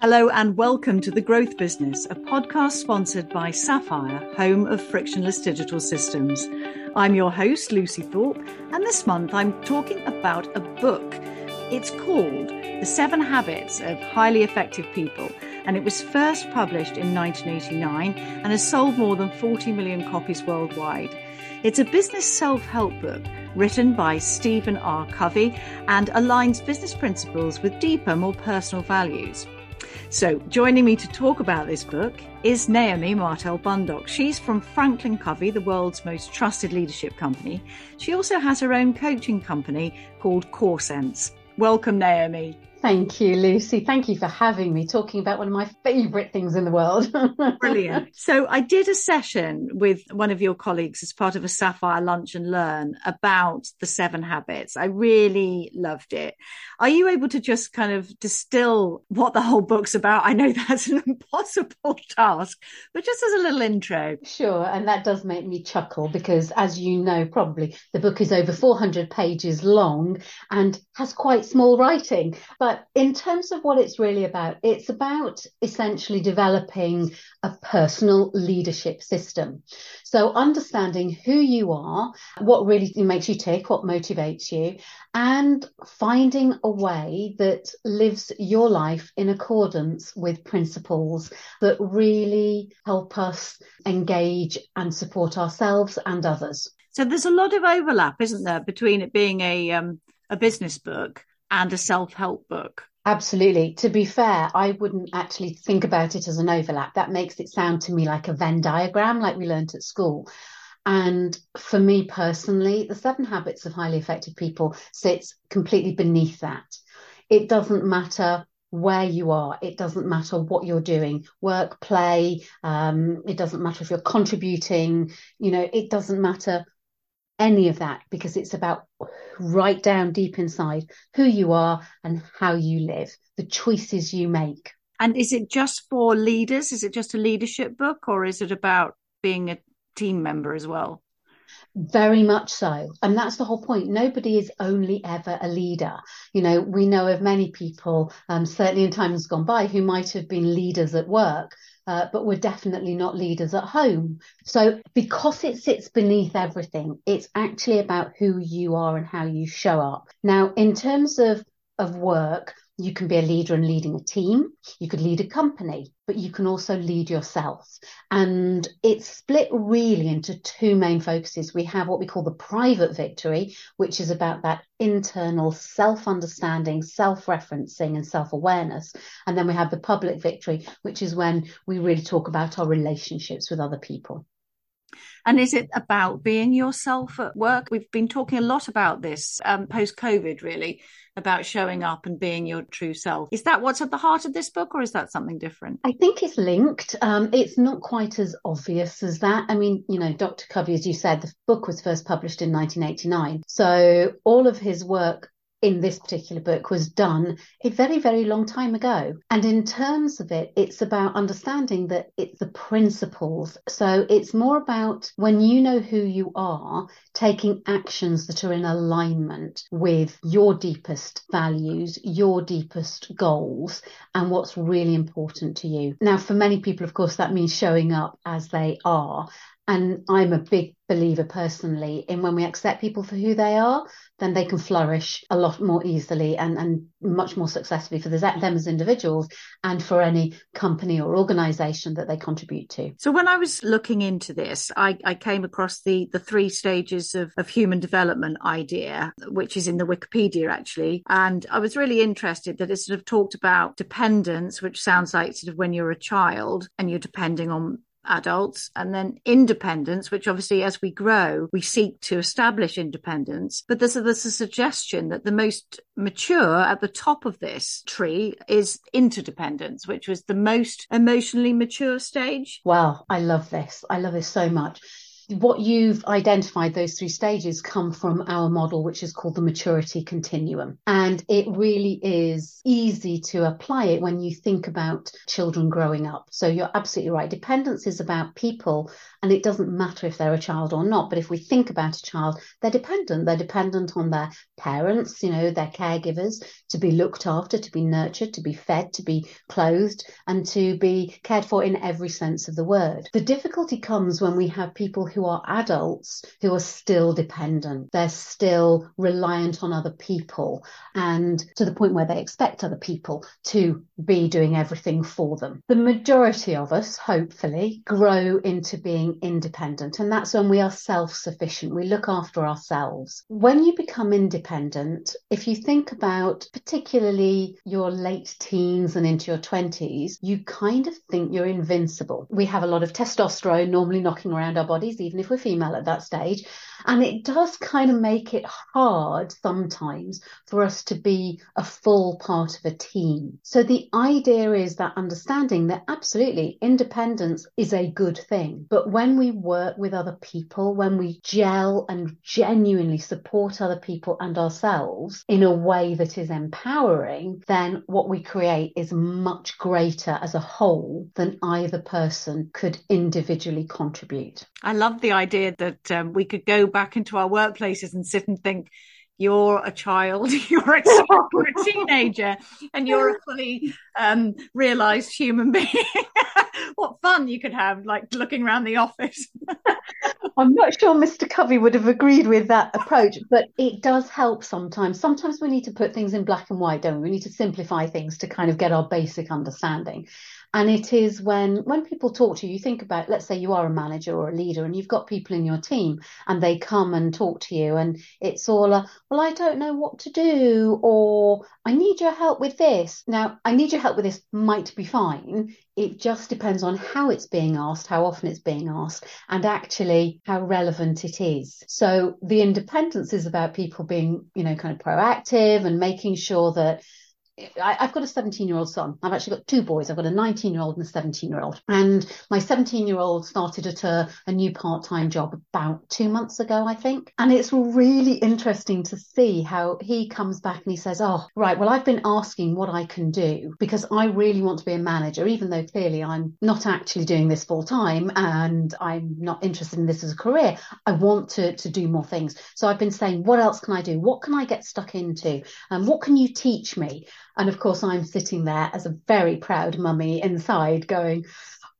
Hello and welcome to The Growth Business, a podcast sponsored by Sapphire, home of frictionless digital systems. I'm your host, Lucy Thorpe, and this month I'm talking about a book. It's called The Seven Habits of Highly Effective People, and it was first published in 1989 and has sold more than 40 million copies worldwide. It's a business self help book written by Stephen R. Covey and aligns business principles with deeper, more personal values. So, joining me to talk about this book is Naomi Martell-Bundock. She's from Franklin Covey, the world's most trusted leadership company. She also has her own coaching company called Core Sense. Welcome, Naomi. Thank you, Lucy. Thank you for having me talking about one of my favourite things in the world. Brilliant. So, I did a session with one of your colleagues as part of a Sapphire Lunch and Learn about the seven habits. I really loved it. Are you able to just kind of distill what the whole book's about? I know that's an impossible task, but just as a little intro. Sure. And that does make me chuckle because, as you know, probably the book is over 400 pages long and has quite small writing. But but in terms of what it's really about, it's about essentially developing a personal leadership system. So understanding who you are, what really makes you tick, what motivates you, and finding a way that lives your life in accordance with principles that really help us engage and support ourselves and others. So there's a lot of overlap, isn't there, between it being a um, a business book and a self help book. Absolutely. To be fair, I wouldn't actually think about it as an overlap. That makes it sound to me like a Venn diagram, like we learnt at school. And for me personally, the seven habits of highly effective people sits completely beneath that. It doesn't matter where you are. It doesn't matter what you're doing, work, play. Um, it doesn't matter if you're contributing. You know, it doesn't matter any of that because it's about right down deep inside who you are and how you live, the choices you make. And is it just for leaders? Is it just a leadership book or is it about being a team member as well? Very much so. And that's the whole point. Nobody is only ever a leader. You know, we know of many people, um, certainly in times gone by, who might have been leaders at work, uh, but we're definitely not leaders at home. So because it sits beneath everything, it's actually about who you are and how you show up. Now, in terms of of work, you can be a leader and leading a team. You could lead a company, but you can also lead yourself. And it's split really into two main focuses. We have what we call the private victory, which is about that internal self understanding, self referencing, and self awareness. And then we have the public victory, which is when we really talk about our relationships with other people. And is it about being yourself at work? We've been talking a lot about this um, post COVID, really, about showing up and being your true self. Is that what's at the heart of this book, or is that something different? I think it's linked. Um, it's not quite as obvious as that. I mean, you know, Dr. Covey, as you said, the book was first published in 1989. So all of his work in this particular book was done a very, very long time ago. And in terms of it, it's about understanding that it's the principles. So it's more about when you know who you are, taking actions that are in alignment with your deepest values, your deepest goals, and what's really important to you. Now, for many people, of course, that means showing up as they are. And I'm a big believer personally in when we accept people for who they are, then they can flourish a lot more easily and, and much more successfully for them as individuals and for any company or organization that they contribute to. So when I was looking into this, I, I came across the, the three stages of, of human development idea, which is in the Wikipedia actually. And I was really interested that it sort of talked about dependence, which sounds like sort of when you're a child and you're depending on adults and then independence, which obviously as we grow, we seek to establish independence. But there's a, there's a suggestion that the most mature at the top of this tree is interdependence, which was the most emotionally mature stage. Wow. I love this. I love this so much. What you've identified, those three stages come from our model, which is called the maturity continuum. And it really is easy to apply it when you think about children growing up. So you're absolutely right. Dependence is about people, and it doesn't matter if they're a child or not. But if we think about a child, they're dependent. They're dependent on their parents, you know, their caregivers to be looked after, to be nurtured, to be fed, to be clothed, and to be cared for in every sense of the word. The difficulty comes when we have people who are adults who are still dependent. They're still reliant on other people and to the point where they expect other people to be doing everything for them. The majority of us, hopefully, grow into being independent. And that's when we are self sufficient. We look after ourselves. When you become independent, if you think about particularly your late teens and into your 20s, you kind of think you're invincible. We have a lot of testosterone normally knocking around our bodies, even if we're female at that stage. And it does kind of make it hard sometimes for us to be a full part of a team. So the idea is that understanding that absolutely independence is a good thing. But when we work with other people, when we gel and genuinely support other people and ourselves in a way that is empowering, then what we create is much greater as a whole than either person could individually contribute. I love the idea that um, we could go back into our workplaces and sit and think, you're a child, you're a, you're a teenager, and you're a fully um, realized human being. what fun you could have, like looking around the office. I'm not sure Mr. Covey would have agreed with that approach, but it does help sometimes. Sometimes we need to put things in black and white, don't we? We need to simplify things to kind of get our basic understanding. And it is when when people talk to you, you think about, let's say you are a manager or a leader and you've got people in your team and they come and talk to you and it's all a, well, I don't know what to do or I need your help with this. Now, I need your help with this might be fine. It just depends on how it's being asked, how often it's being asked, and actually how relevant it is. So the independence is about people being, you know, kind of proactive and making sure that I, have got a 17 year old son. I've actually got two boys. I've got a 19 year old and a 17 year old. And my 17 year old started at a, a new part time job about two months ago, I think. And it's really interesting to see how he comes back and he says, Oh, right. Well, I've been asking what I can do because I really want to be a manager, even though clearly I'm not actually doing this full time and I'm not interested in this as a career. I want to, to do more things. So I've been saying, What else can I do? What can I get stuck into? And what can you teach me? And of course, I'm sitting there as a very proud mummy inside going,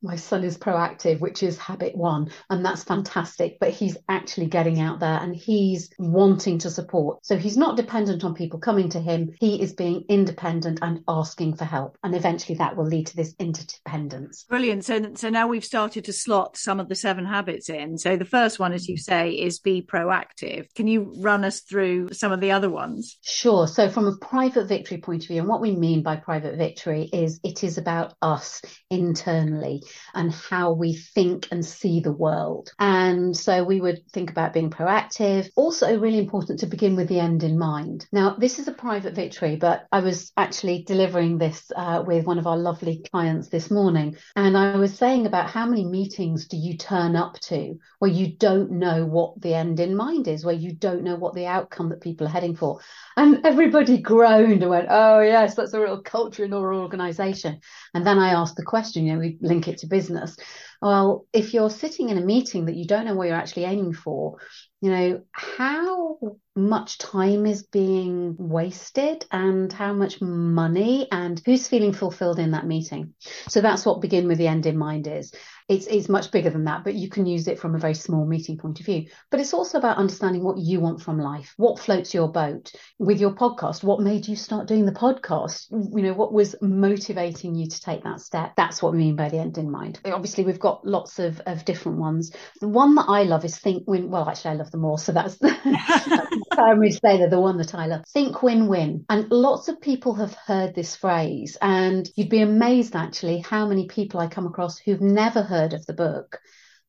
my son is proactive, which is habit one, and that's fantastic. But he's actually getting out there and he's wanting to support. So he's not dependent on people coming to him. He is being independent and asking for help. And eventually that will lead to this interdependence. Brilliant. So, so now we've started to slot some of the seven habits in. So the first one, as you mm-hmm. say, is be proactive. Can you run us through some of the other ones? Sure. So from a private victory point of view, and what we mean by private victory is it is about us internally and how we think and see the world. And so we would think about being proactive. Also, really important to begin with the end in mind. Now, this is a private victory, but I was actually delivering this uh, with one of our lovely clients this morning. And I was saying about how many meetings do you turn up to where you don't know what the end in mind is, where you don't know what the outcome that people are heading for. And everybody groaned and went, Oh, yes, that's a real culture in our organization. And then I asked the question, you know, we link it to business. Well, if you're sitting in a meeting that you don't know what you're actually aiming for, you know, how much time is being wasted and how much money and who's feeling fulfilled in that meeting? So that's what begin with the end in mind is it's it's much bigger than that, but you can use it from a very small meeting point of view. But it's also about understanding what you want from life, what floats your boat with your podcast, what made you start doing the podcast, you know, what was motivating you to take that step. That's what we mean by the end in mind. Obviously, we've got lots of, of different ones. The one that I love is think win. Well, actually, I love them all, so that's the primary say they're the one that I love. Think win win, and lots of people have heard this phrase, and you'd be amazed actually how many people I come across who've never heard of the book,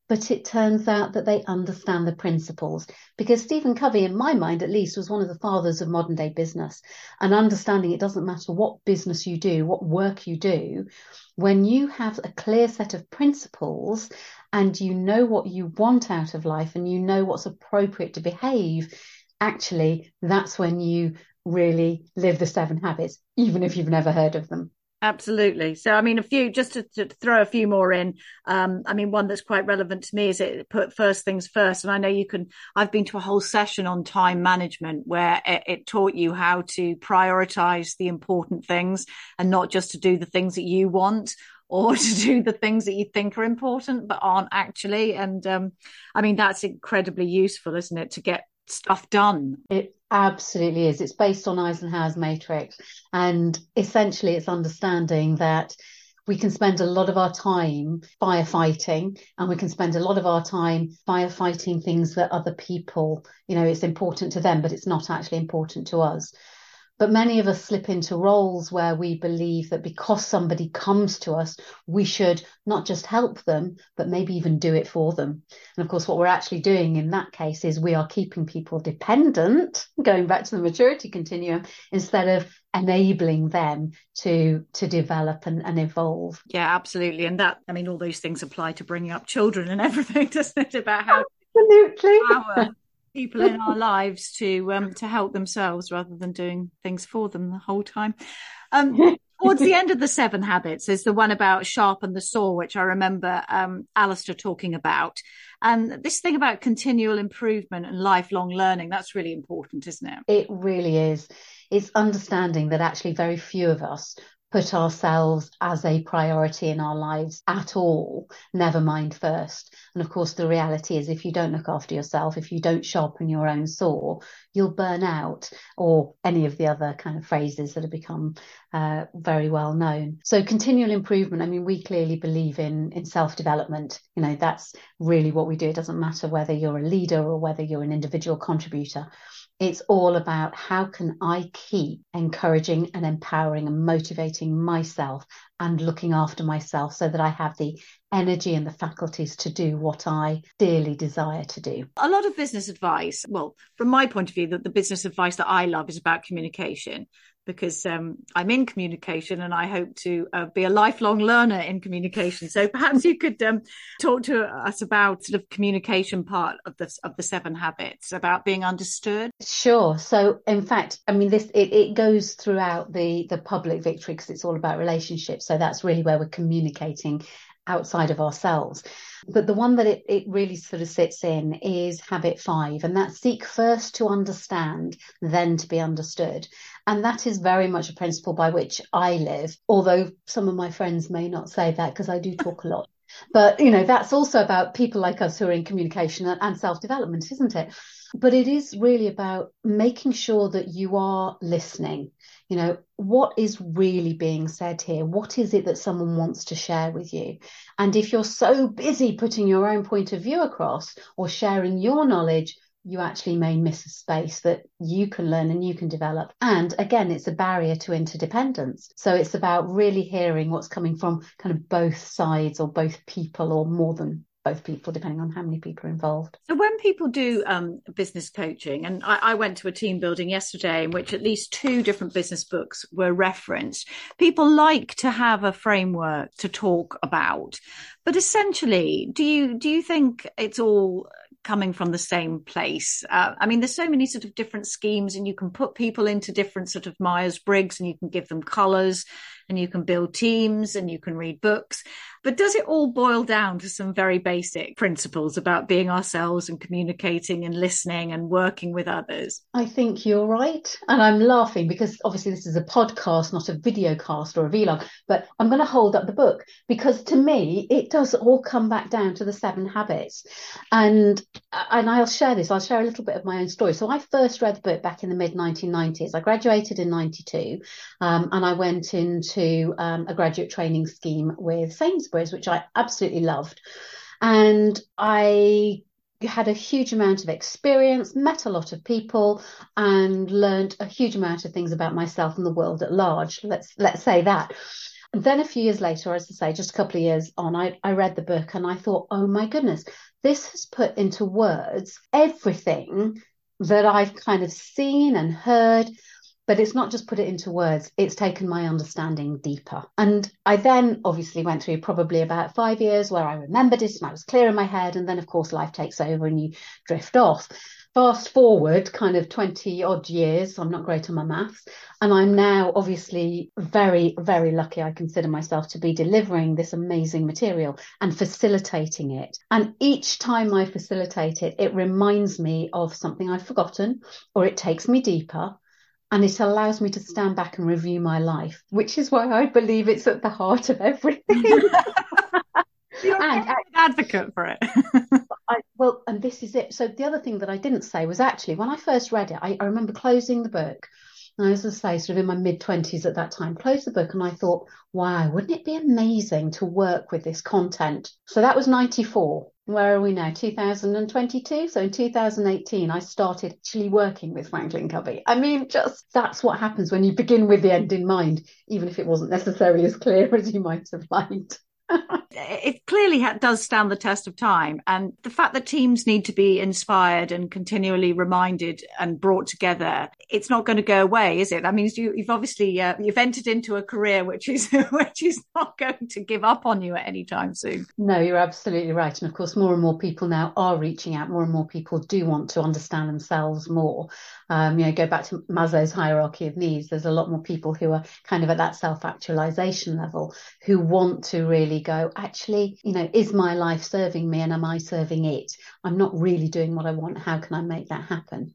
but it turns out that they understand the principles. Because Stephen Covey, in my mind at least, was one of the fathers of modern day business. And understanding it doesn't matter what business you do, what work you do, when you have a clear set of principles and you know what you want out of life and you know what's appropriate to behave, actually, that's when you really live the seven habits, even if you've never heard of them. Absolutely. So, I mean, a few, just to, to throw a few more in. Um, I mean, one that's quite relevant to me is it put first things first. And I know you can, I've been to a whole session on time management where it, it taught you how to prioritize the important things and not just to do the things that you want or to do the things that you think are important but aren't actually. And um, I mean, that's incredibly useful, isn't it, to get stuff done? It absolutely is. It's based on Eisenhower's matrix. And essentially, it's understanding that we can spend a lot of our time firefighting and we can spend a lot of our time firefighting things that other people, you know, it's important to them, but it's not actually important to us. But many of us slip into roles where we believe that because somebody comes to us, we should not just help them, but maybe even do it for them. And of course, what we're actually doing in that case is we are keeping people dependent, going back to the maturity continuum, instead of enabling them to to develop and, and evolve. Yeah, absolutely. And that, I mean, all those things apply to bringing up children and everything, doesn't it? About how absolutely people in our lives to um, to help themselves rather than doing things for them the whole time. Um, towards the end of the seven habits is the one about sharpen the saw, which I remember um, Alistair talking about. And this thing about continual improvement and lifelong learning, that's really important, isn't it? It really is. It's understanding that actually very few of us put ourselves as a priority in our lives at all, never mind first. And of course, the reality is if you don't look after yourself, if you don't sharpen your own saw, you'll burn out or any of the other kind of phrases that have become uh, very well known. So continual improvement. I mean, we clearly believe in, in self-development. You know, that's really what we do. It doesn't matter whether you're a leader or whether you're an individual contributor it's all about how can I keep encouraging and empowering and motivating myself and looking after myself so that I have the energy and the faculties to do what I dearly desire to do. A lot of business advice, well, from my point of view, that the business advice that I love is about communication because um, I'm in communication and I hope to uh, be a lifelong learner in communication. So perhaps you could um, talk to us about sort of communication part of the of the seven habits about being understood. Sure. So in fact, I mean this it, it goes throughout the the public victory because it's all about relationships. So that's really where we're communicating outside of ourselves. But the one that it, it really sort of sits in is habit five, and that's seek first to understand, then to be understood. And that is very much a principle by which I live, although some of my friends may not say that because I do talk a lot. But, you know, that's also about people like us who are in communication and self development, isn't it? But it is really about making sure that you are listening. You know, what is really being said here? What is it that someone wants to share with you? And if you're so busy putting your own point of view across or sharing your knowledge, you actually may miss a space that you can learn and you can develop. And again, it's a barrier to interdependence. So it's about really hearing what's coming from kind of both sides or both people or more than both people, depending on how many people are involved. So, when people do um, business coaching, and I, I, went to a team building yesterday in which at least two different business books were referenced, people like to have a framework to talk about. But essentially, do you do you think it's all coming from the same place. Uh, I mean, there's so many sort of different schemes, and you can put people into different sort of Myers Briggs, and you can give them colors, and you can build teams, and you can read books. But does it all boil down to some very basic principles about being ourselves and communicating and listening and working with others? I think you're right. And I'm laughing because obviously this is a podcast, not a video cast or a vlog, but I'm going to hold up the book because to me, it does all come back down to the seven habits. And, and I'll share this. I'll share a little bit of my own story. So I first read the book back in the mid 1990s. I graduated in 92 um, and I went into um, a graduate training scheme with Sainsbury's Sainsbury's, which I absolutely loved. And I had a huge amount of experience, met a lot of people, and learned a huge amount of things about myself and the world at large. Let's let's say that. And then a few years later, as I say, just a couple of years on, I, I read the book and I thought, oh my goodness, this has put into words everything that I've kind of seen and heard but it's not just put it into words it's taken my understanding deeper. And i then obviously went through probably about five years where i remembered it and i was clear in my head and then of course life takes over and you drift off. Fast forward kind of 20 odd years i'm not great on my maths and i'm now obviously very very lucky i consider myself to be delivering this amazing material and facilitating it. And each time i facilitate it it reminds me of something i've forgotten or it takes me deeper and it allows me to stand back and review my life, which is why I believe it's at the heart of everything. You're and an advocate for it. I, well, and this is it. So the other thing that I didn't say was actually when I first read it, I, I remember closing the book. And I was, as I say, sort of in my mid twenties at that time, closed the book and I thought, wow, wouldn't it be amazing to work with this content? So that was 94 where are we now? 2022 so in 2018 i started actually working with franklin covey. I mean just that's what happens when you begin with the end in mind even if it wasn't necessarily as clear as you might have liked it clearly does stand the test of time. And the fact that teams need to be inspired and continually reminded and brought together, it's not going to go away, is it? That means you, have obviously uh, you've entered into a career which is which is not going to give up on you at any time soon. No, you're absolutely right. And of course, more and more people now are reaching out. More and more people do want to understand themselves more. Um, you know, go back to Maslow's hierarchy of needs. There's a lot more people who are kind of at that self-actualization level who want to really go actually, you know, is my life serving me and am I serving it? I'm not really doing what I want. How can I make that happen?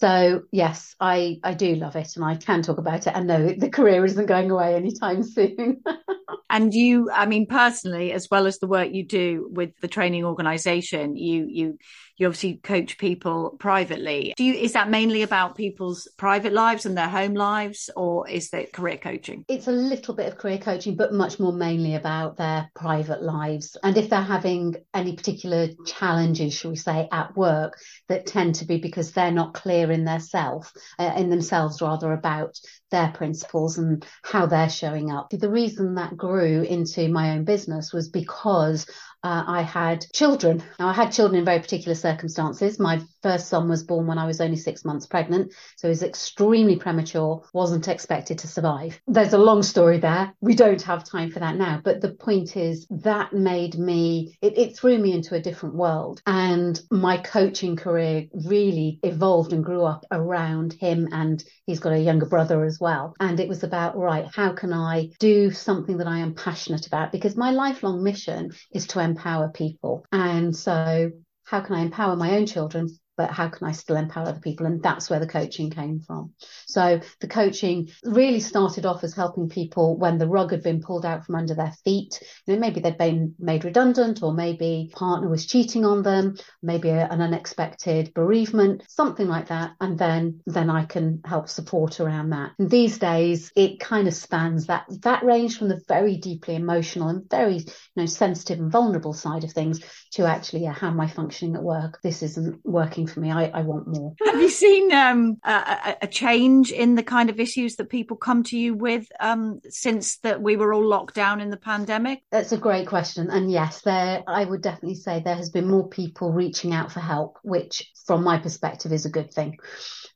So yes, I I do love it, and I can talk about it. And no, the career isn't going away anytime soon. and you, I mean, personally, as well as the work you do with the training organisation, you you you obviously coach people privately. Do you is that mainly about people's private lives and their home lives, or is that career coaching? It's a little bit of career coaching, but much more mainly about their private lives. And if they're having any particular challenges, shall we say, at work, that tend to be because they're not clear in their self, uh, in themselves rather, about their principles and how they're showing up. The reason that grew into my own business was because uh, I had children. Now, I had children in very particular circumstances. My first son was born when I was only six months pregnant, so he was extremely premature, wasn't expected to survive. There's a long story there. We don't have time for that now. But the point is, that made me, it, it threw me into a different world. And my coaching career really evolved and grew up around him. And he's got a younger brother as well. And it was about, right, how can I do something that I am passionate about? Because my lifelong mission is to empower people. And so how can I empower my own children but how can I still empower other people? And that's where the coaching came from. So the coaching really started off as helping people when the rug had been pulled out from under their feet. You know, maybe they'd been made redundant, or maybe partner was cheating on them, maybe an unexpected bereavement, something like that. And then then I can help support around that. And these days it kind of spans that that range from the very deeply emotional and very you know sensitive and vulnerable side of things to actually yeah, how am I functioning at work? This isn't working for me. I, I want more. Have you seen um, a, a, change in the kind of issues that people come to you with um, since that we were all locked down in the pandemic? That's a great question. And yes, there I would definitely say there has been more people reaching out for help, which from my perspective is a good thing.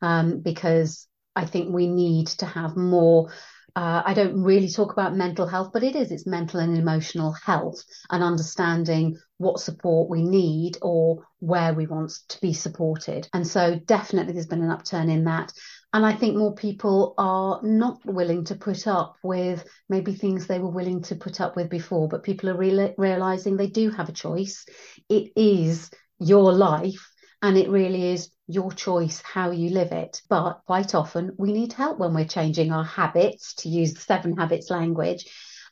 Um, because I think we need to have more uh, I don't really talk about mental health, but it is, it's mental and emotional health and understanding what support we need or where we want to be supported. And so definitely there's been an upturn in that. And I think more people are not willing to put up with maybe things they were willing to put up with before, but people are re- realizing they do have a choice. It is your life and it really is your choice how you live it. But quite often we need help when we're changing our habits, to use the seven habits language.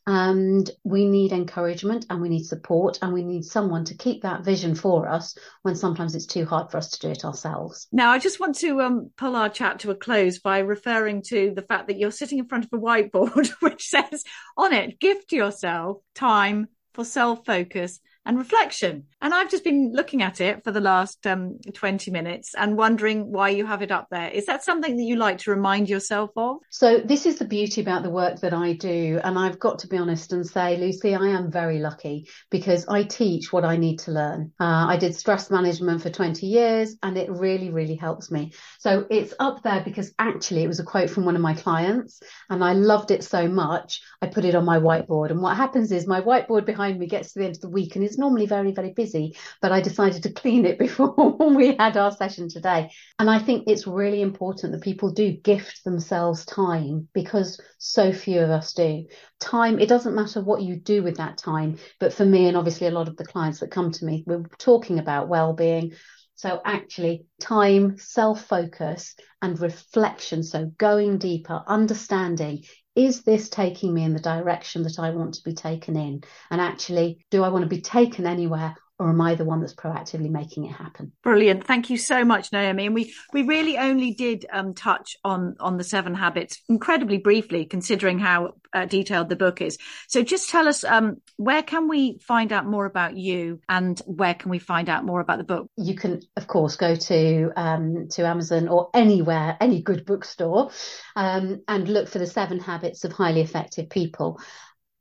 And we need encouragement and we need support and we need someone to keep that vision for us when sometimes it's too hard for us to do it ourselves. Now, I just want to um, pull our chat to a close by referring to the fact that you're sitting in front of a whiteboard which says on it, gift yourself time for self focus and reflection. And I've just been looking at it for the last um, 20 minutes and wondering why you have it up there. Is that something that you like to remind yourself of? So, this is the beauty about the work that I do. And I've got to be honest and say, Lucy, I am very lucky because I teach what I need to learn. Uh, I did stress management for 20 years and it really, really helps me. So, it's up there because actually it was a quote from one of my clients and I loved it so much. I put it on my whiteboard. And what happens is my whiteboard behind me gets to the end of the week and it's normally very, very busy, but I decided to clean it before we had our session today. And I think it's really important that people do gift themselves time because so few of us do. Time, it doesn't matter what you do with that time, but for me, and obviously a lot of the clients that come to me, we're talking about well-being. So actually time, self-focus and reflection. So going deeper, understanding is this taking me in the direction that I want to be taken in? And actually, do I want to be taken anywhere or am I the one that's proactively making it happen? Brilliant. Thank you so much, Naomi. And we, we really only did um, touch on, on the seven habits incredibly briefly, considering how uh, detailed the book is. So just tell us, um, where can we find out more about you and where can we find out more about the book? You can, of course, go to, um, to Amazon or anywhere, any good bookstore, um, and look for the seven habits of highly effective people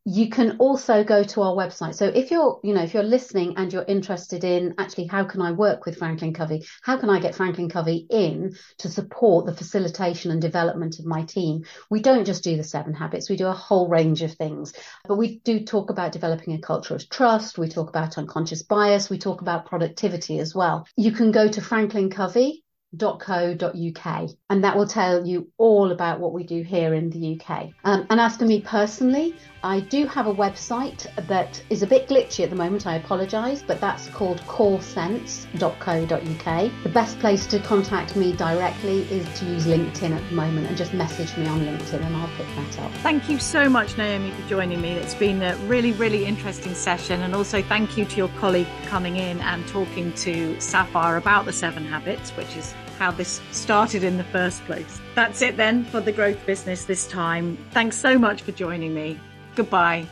you can also go to our website. So if you're, you know, if you're listening and you're interested in actually how can I work with Franklin Covey? How can I get Franklin Covey in to support the facilitation and development of my team? We don't just do the seven habits. We do a whole range of things, but we do talk about developing a culture of trust. We talk about unconscious bias. We talk about productivity as well. You can go to Franklin Covey co.uk and that will tell you all about what we do here in the UK. Um, and as for me personally, I do have a website that is a bit glitchy at the moment, I apologise, but that's called coresense.co.uk. The best place to contact me directly is to use LinkedIn at the moment and just message me on LinkedIn and I'll pick that up. Thank you so much, Naomi, for joining me. It's been a really, really interesting session. And also thank you to your colleague coming in and talking to Sapphire about the seven habits, which is how this started in the first place. That's it then for the growth business this time. Thanks so much for joining me. Goodbye.